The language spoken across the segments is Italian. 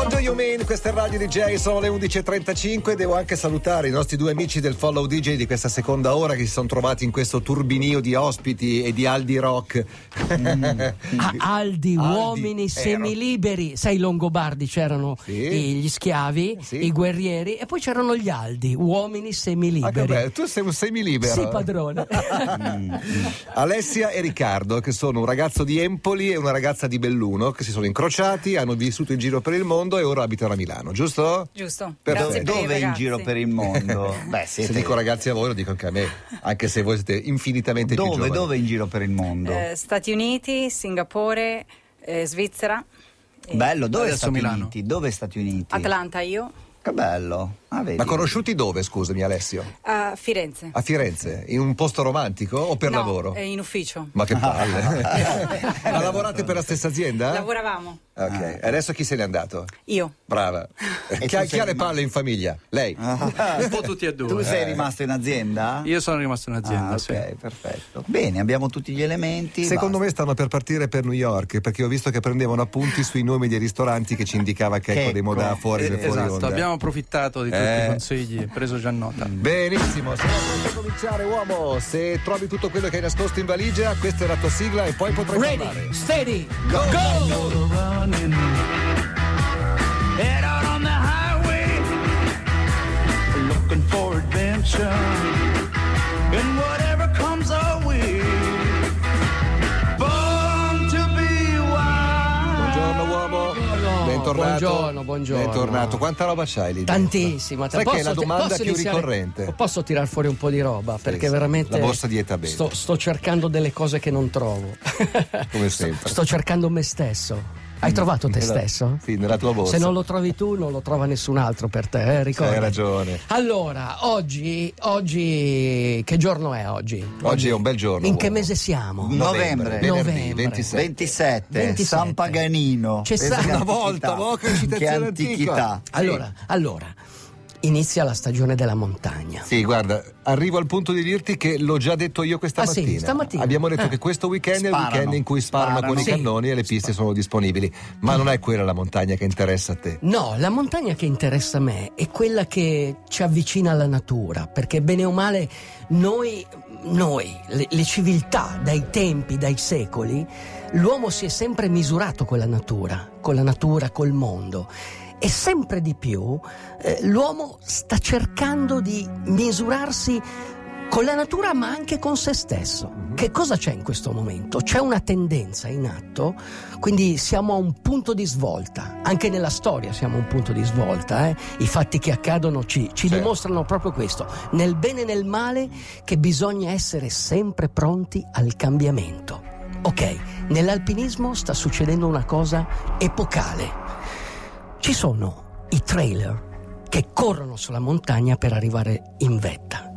Buongiorno Yumin, questa è Radio DJ, sono le 11.35 devo anche salutare i nostri due amici del Follow DJ di questa seconda ora che si sono trovati in questo turbinio di ospiti e di Aldi Rock. Mm. Ah, Aldi, Aldi, uomini semiliberi, sai i Longobardi c'erano sì. gli schiavi, sì. i guerrieri e poi c'erano gli Aldi, uomini semiliberi. Ah, tu sei un semilibero. Sì, padrone. mm. Alessia e Riccardo che sono un ragazzo di Empoli e una ragazza di Belluno che si sono incrociati, hanno vissuto in giro per il mondo mondo e ora abitano a Milano, giusto? Giusto. Dove, dove in giro per il mondo? Beh, siete... Se dico ragazzi a voi lo dico anche a me, anche se voi siete infinitamente dove, più giovani. Dove in giro per il mondo? Eh, Stati Uniti, Singapore, eh, Svizzera. Bello, dove Stati Milano? Uniti? Dove Stati Uniti? Atlanta io. Che bello. Ah, Ma conosciuti dove, scusami Alessio? A Firenze. A Firenze? In un posto romantico o per no, lavoro? in ufficio. Ma che palle. Ma lavorate per la stessa azienda? Lavoravamo. Ok, ah. e adesso chi se n'è andato? Io. Brava. E chi, ha, chi ha le palle in famiglia? Lei? Ah. Un po' tutti e due. Tu sei rimasto in azienda? Io sono rimasto in azienda, ah, sì. Ok, perfetto. Bene, abbiamo tutti gli elementi. Secondo basta. me stanno per partire per New York, perché ho visto che prendevano appunti sui nomi dei ristoranti che ci indicava Checco, Checco. dei Modà fuori, eh, fuori esatto, onda. abbiamo approfittato di tutti eh. i consigli preso già nota. Benissimo, siamo pronti a cominciare, uomo. Se trovi tutto quello che hai nascosto in valigia, questa è la tua sigla e poi potrai Ready, parlare. Steady, go! go! Head out on the highway, looking for adventure, and whatever comes our way. bentornato. Buongiorno, buongiorno. Bentornato. Quanta roba c'hai lì? Tantissima. Sai posso, che è la domanda più iniziare, ricorrente. Posso tirare fuori un po' di roba? Sì, perché sì. veramente. La borsa dieta bene. Sto, sto cercando delle cose che non trovo. Come sempre. Sto, sto cercando me stesso. Hai trovato te nella, stesso? Sì, nella tua borsa. Se non lo trovi tu, non lo trova nessun altro per te, eh? ricorda. Hai ragione. Allora, oggi, oggi, che giorno è oggi? Oggi è un bel giorno. In che mese siamo? Novembre. Venerdì, Novembre. 27. 27. 27. San Paganino. C'è sta- Una volta, mo, che citazione Che antica. antichità. Allora, allora, inizia la stagione della montagna. Sì, guarda, arrivo al punto di dirti che l'ho già detto io questa Ah, sì? mattina. Stamattina? Abbiamo detto Eh. che questo weekend è il Sparano. weekend in cui sparano, Sparano. con i Sì. cannoni e le piste sono disponibili. Ma non è quella la montagna che interessa a te. No, la montagna che interessa a me è quella che ci avvicina alla natura, perché bene o male noi, noi le, le civiltà, dai tempi, dai secoli, l'uomo si è sempre misurato con la natura, con la natura, col mondo. E sempre di più eh, l'uomo sta cercando di misurarsi con la natura ma anche con se stesso. Che cosa c'è in questo momento? C'è una tendenza in atto, quindi siamo a un punto di svolta, anche nella storia siamo a un punto di svolta, eh? i fatti che accadono ci, ci Certo. dimostrano proprio questo, nel bene e nel male che bisogna essere sempre pronti al cambiamento. Ok, nell'alpinismo sta succedendo una cosa epocale. Ci sono i trailer che corrono sulla montagna per arrivare in vetta,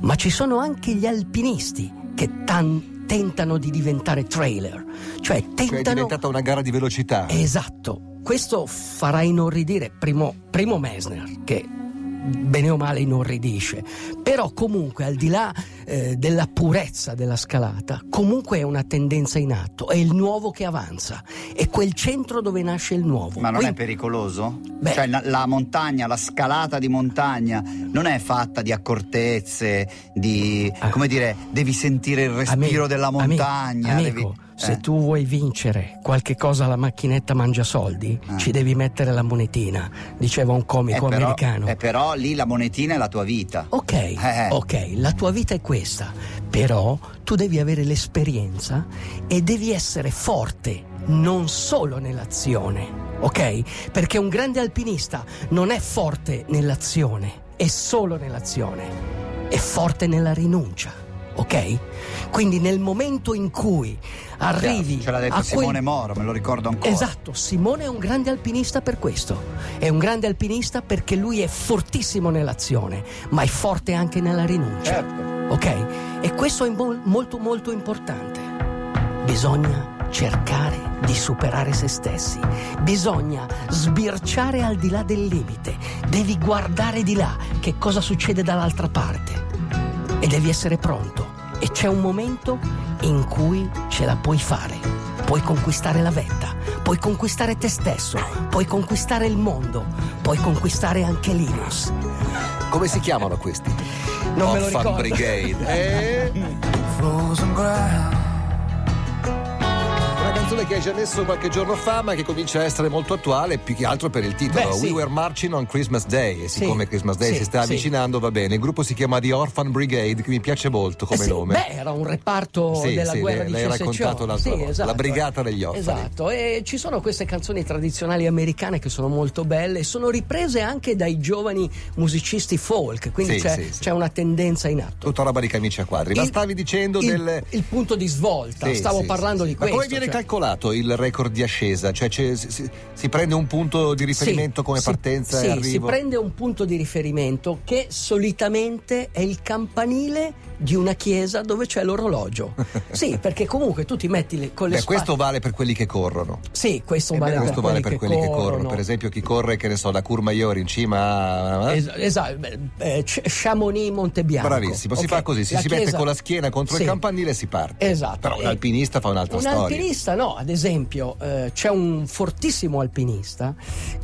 ma ci sono anche gli alpinisti che tan- tentano di diventare trailer, cioè Cioè è tentano... diventata una gara di velocità. Esatto, questo farà inorridire primo, primo Messner, che bene o male inorridisce, però comunque al di là eh, della purezza della scalata, comunque è una tendenza in atto, è il nuovo che avanza, è quel centro dove nasce il nuovo. Ma non Quindi- è pericoloso? Beh. Cioè la, la montagna, la scalata di montagna non è fatta di accortezze, di Ah. come dire, devi sentire il respiro Amico, della montagna. amico, devi- se eh. tu vuoi vincere qualche cosa alla macchinetta mangia soldi, Ah. ci devi mettere la monetina, diceva un Eh, comico però, americano. eh, però lì la monetina è la tua vita. Ok, Eh. ok, la tua vita è questa, però tu devi avere l'esperienza e devi essere forte non solo nell'azione, ok? Perché un grande alpinista non è forte nell'azione, è solo nell'azione, è forte nella rinuncia, ok? Quindi nel momento in cui arrivi Ce l'ha detto a quel- Simone Moro, me lo ricordo ancora. Esatto, Simone è un grande alpinista per questo. È un grande alpinista perché lui è fortissimo nell'azione, ma è forte anche nella rinuncia. Certo. Ok? E questo è mo- molto molto importante. Bisogna cercare di superare se stessi. Bisogna sbirciare al di là del limite. Devi guardare di là che cosa succede dall'altra parte. E devi essere pronto. E c'è un momento in cui ce la puoi fare. Puoi conquistare la vetta, puoi conquistare te stesso, puoi conquistare il mondo, puoi conquistare anche Linus. Come si chiamano questi? Non me lo Orphan ricordo. Brigade. Eh? Canzone che hai già messo qualche giorno fa, ma che comincia a essere molto attuale, più che altro per il titolo. Beh, sì. We Were Marching on Christmas Day. E Sì. siccome Christmas Day Sì, si sta sì. avvicinando, va bene. Il gruppo si chiama The Orphan Brigade, che mi piace molto come Eh sì, nome. Beh, era un reparto Sì, della sì, guerra l'hai- di l'hai raccontato l'altra Sì, esatto. La brigata degli orfani. Esatto, e ci sono queste canzoni tradizionali americane che sono molto belle, sono riprese anche dai giovani musicisti folk, quindi Sì, c'è, sì, sì. c'è una tendenza in atto. Tutta roba di camici a quadri. Ma Il- stavi dicendo il, del. il punto di svolta, Sì, stavo sì, parlando sì, di sì. questo. Ma come viene cioè- calcolato il record di ascesa? Cioè c'è- si, si- si prende un punto di riferimento Sì, come sì, partenza sì, e arrivo? si prende un punto di riferimento che solitamente è il campanile di una chiesa dove c'è l'orologio. sì, perché comunque tu ti metti le, con le Beh, spalle. questo vale per quelli che corrono. Sì, questo Eh vale, beh, questo per, vale quelli per quelli che corrono. corrono. Per esempio, chi corre, che ne so, da Courmayeur in cima a. Es- Esatto, eh, Chamonix Montebianco. Bravissimo, si Ok, fa così, si, si mette chiesa- con la schiena contro Sì. il campanile e si parte. Esatto. Però un E- alpinista fa un'altra Un storia. alpinista no, ad esempio eh, c'è un fortissimo alpinista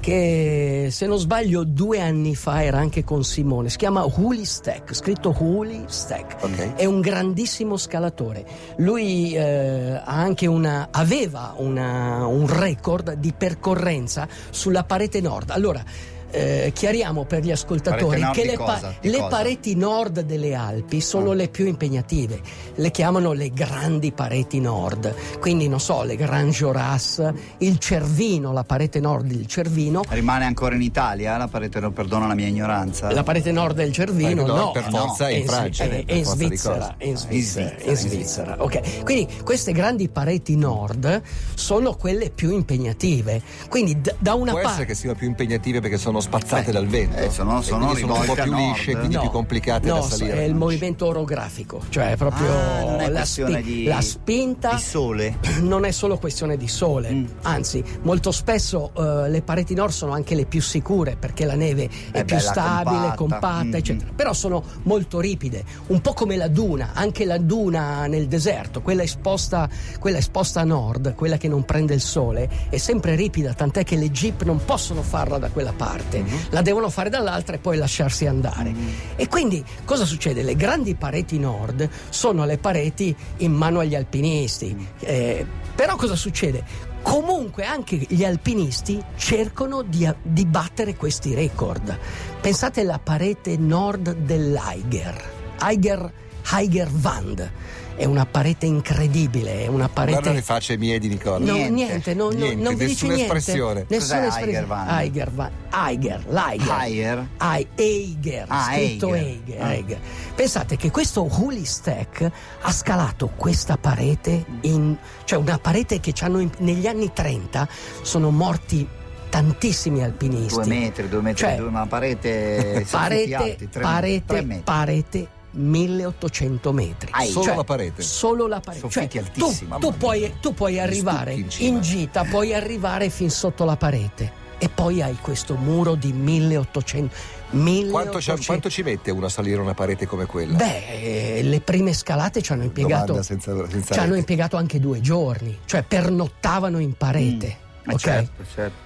che se non sbaglio due anni fa era anche con Simone, si chiama Huli Stack, scritto Huli Stack, Ok. è un grandissimo scalatore, lui eh, una, aveva una- un record di percorrenza sulla parete nord, allora eh, chiariamo per gli ascoltatori che le, pa- cosa? Le pareti nord delle Alpi sono Ah. le più impegnative, le chiamano le grandi pareti nord, quindi non so, le Grand Joras, il Cervino, la parete nord del Cervino, Rimane ancora in Italia la parete, no, perdono la mia ignoranza. la parete nord del Cervino nord no, per no, forza è in in Francia, Svi- per è in forza di Svizzera, cose. è in Svizzera, In in Svizzera, Svizzera, ok. Quindi queste grandi pareti nord sono quelle più impegnative. Quindi d- da una Può essere parte che siano più impegnative perché sono spazzate dal vento. eh, sono- sono sono un po' più nord. lisce, quindi No, più complicate no, da salire. è il movimento orografico, cioè proprio Ah, la, questione di- la spinta di sole. non è solo questione di sole, Mm. anzi molto spesso eh, le pareti nord sono anche le più sicure perché la neve è, È più bella, stabile, compatta. compatta, Mm, eccetera. mm. Però sono molto ripide, un po' come la duna, anche la duna nel deserto, quella esposta, quella esposta a nord, quella che non prende il sole, è sempre ripida, tant'è che le jeep non possono farla da quella parte, Mm-hmm. la devono fare dall'altra e poi lasciarsi andare. E quindi cosa succede? Le grandi pareti nord sono le pareti in mano agli alpinisti. Eh, però cosa succede? Comunque anche gli alpinisti cercano di, di battere questi record. Pensate alla parete nord dell'Eiger, Eiger, Eiger Wand. È una parete incredibile, è una parete... Guarda le facce mie di Nicola. No, Niente. niente, non, non- Niente, non vi dice nessuna niente. espressione. Nessuna Cos'è espressione. Eiger Wand? Eiger. Eiger, l'Eiger. Higher? Ai- Eiger, Ah, scritto Eiger. Eiger, Ah. Eiger. Pensate che questo Holy Stack ha scalato questa parete, in, cioè una parete che ci hanno in- negli anni 30 sono morti tantissimi alpinisti. Due metri, due metri, Cioè, due- una parete, Parete, alti, tre, parete, tre metri. parete 1800 metri. Ai, Solo Cioè, la parete. Solo la parete. Soffitti Cioè, altissimi, tu, tu puoi, tu puoi arrivare in in, gita, puoi arrivare fin sotto la parete. E poi hai questo muro di 1800. Quanto, ci- 1800. quanto ci mette uno a salire una parete come quella? Beh, eh, le prime scalate ci hanno impiegato. Senza, senza Ci hanno impiegato anche due giorni, cioè pernottavano in parete. Eh, ok? certo, certo.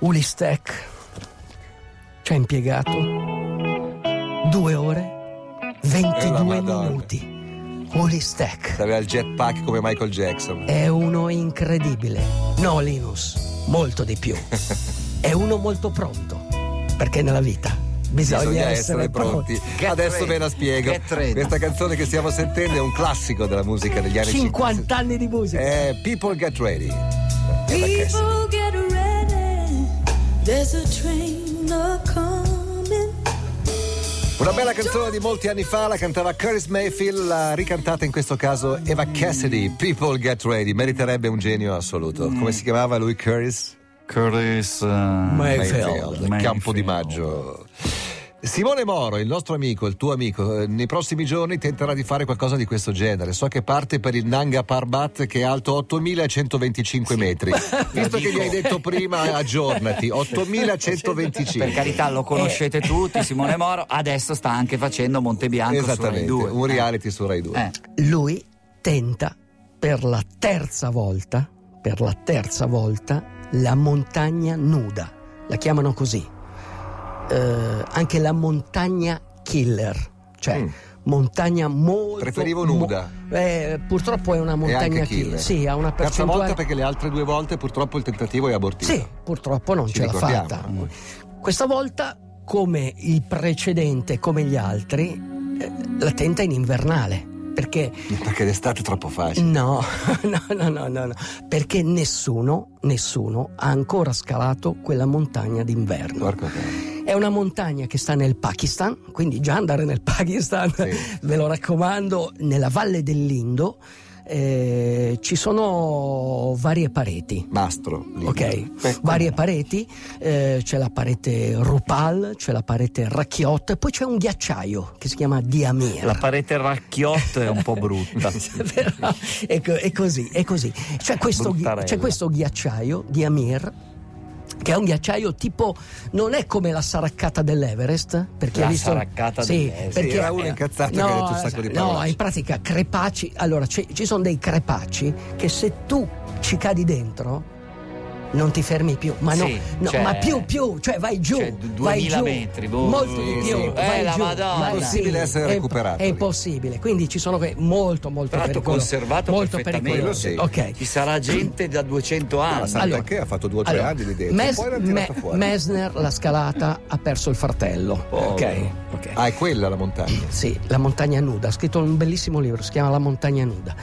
Ulistec ci ha impiegato due ore, 22 Madonna. minuti. Ulistec Aveva il jetpack come Michael Jackson. è uno incredibile. No, Linus, molto di più. È uno molto pronto, perché nella vita bisogna, Bisogna essere, essere pronti. Get Adesso ready. ve la spiego. Get ready. Questa canzone che stiamo sentendo è un classico della musica degli anni 50 anni di musica. È People Get Ready. People get ready. There's a train a coming. Una bella canzone di molti anni fa, la cantava Curtis Mayfield, l'ha ricantata in questo caso Eva Cassidy, People Get Ready, meriterebbe un genio assoluto. Come si chiamava lui Curtis? Curtis uh, Mayfield. Mayfield, Campo di Maggio. Simone Moro, il nostro amico, il tuo amico, eh, nei prossimi giorni tenterà di fare qualcosa di questo genere. So che parte per il Nanga Parbat che è alto 8125 metri. Visto che gli hai detto prima, aggiornati, 8125. Per carità, lo conoscete tutti, Simone Moro. Adesso sta anche facendo Montebianco su Rai Esattamente, 2. un reality su Rai 2. Eh. Lui tenta per la terza volta, per la terza volta la montagna nuda, la chiamano così. Eh, anche la montagna killer, cioè Mm. montagna molto... Preferivo mo- nuda. eh, purtroppo è una montagna killer. killer. Sì, ha una Terza percentuale... volta perché le altre due volte purtroppo il tentativo è abortito. Sì, purtroppo non Ci ce l'ha fatta. Questa volta, come il precedente, come gli altri, eh, la tenta in invernale. Perché Perché d'estate è troppo facile. no, no, no, no, no, no. perché nessuno, nessuno ha ancora scalato quella montagna d'inverno. Cane. È una montagna che sta nel Pakistan, quindi già andare nel Pakistan, Sì. ve lo raccomando, nella valle dell'Indo eh, ci sono varie pareti. Mastro. lì. Ok, Beh, varie pareti, eh, c'è la parete Rupal, c'è la parete Rakiot, poi c'è un ghiacciaio che si chiama Diamir. La parete racchiotto è un po' brutta. Però è, è così, è così. C'è questo, c'è questo ghiacciaio di Amir. Che è un ghiacciaio tipo, non è come la saraccata dell'Everest, perché La hai visto, saraccata sì, dell'Everest. perché Sì, era uno incazzato che ha detto un sacco di no, parolacce. in pratica crepaci, allora ci, ci sono dei crepaci che se tu ci cadi dentro non ti fermi più, ma no, Sì, no, cioè- ma più più, cioè vai giù, cioè, du- vai 2000 giù, metri, boh, molto di sì, più, sì. vai Eh, la giù, È impossibile essere è- recuperato È lì. impossibile, quindi ci sono que- molto molto Tra l'altro pericoloso, conservato molto. Quello sì. Ok. Ci sarà gente da 200 Ah, anni. sa Allora- perché ha fatto due o tre Allora, anni lì dentro. Mes- poi l'ha tirata Me- fuori. Messner l'ha scalata, ha perso il fratello. Ok, ok. Ah, è quella la montagna. Sì, La montagna nuda, ha scritto un bellissimo libro, si chiama La montagna nuda.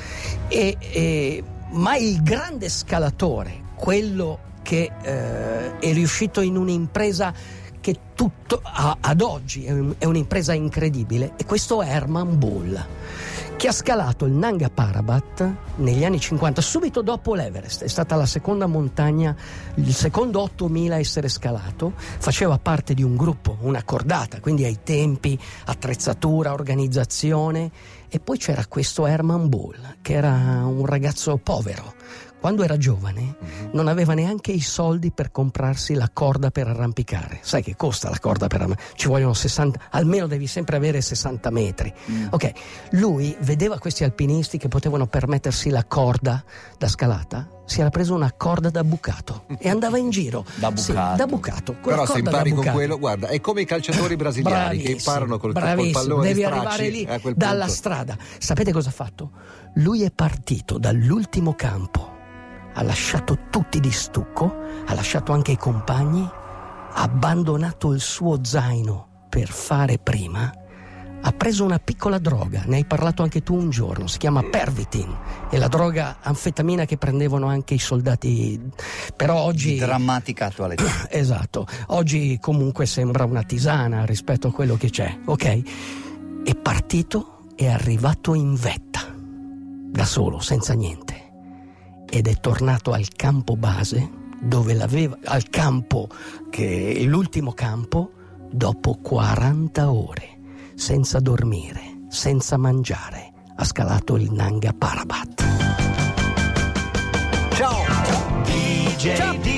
E, e- ma il grande scalatore, quello che eh, è riuscito in un'impresa che tutto a- ad oggi è, un- è un'impresa incredibile, è questo Herman Bull che ha scalato il Nanga Parbat negli anni 50, subito dopo l'Everest. È stata la seconda montagna, il secondo 8000 a essere scalato. Faceva parte di un gruppo, una cordata, quindi ai tempi, attrezzatura, organizzazione. E poi c'era questo Herman Bull, che era un ragazzo povero. Quando era giovane non aveva neanche i soldi per comprarsi la corda per arrampicare. Sai che costa la corda per arrampicare? Ci vogliono 60, almeno devi sempre avere 60 metri. Ok, lui vedeva questi alpinisti che potevano permettersi la corda da scalata, si era preso una corda da bucato e andava in giro. Da Sì, bucato. da bucato. Però se impari con quello, guarda, è come i calciatori brasiliani che imparano col, col pallone devi arrivare lì dalla strada. Sapete cosa ha fatto? Lui è partito dall'ultimo campo, ha lasciato tutti di stucco, ha lasciato anche i compagni, ha abbandonato il suo zaino per fare prima. Ha preso una piccola droga, ne hai parlato anche tu un giorno, si chiama Pervitin, è la droga anfetamina che prendevano anche i soldati, però oggi... Drammatica attualità. Esatto, oggi comunque sembra una tisana rispetto a quello che c'è, ok? È partito, è arrivato in vetta, da solo, senza niente, ed è tornato al campo base, dove l'aveva, al campo, che è l'ultimo campo, dopo 40 ore, senza dormire, senza mangiare, ha scalato il Nanga Parbat. Ciao! DJ,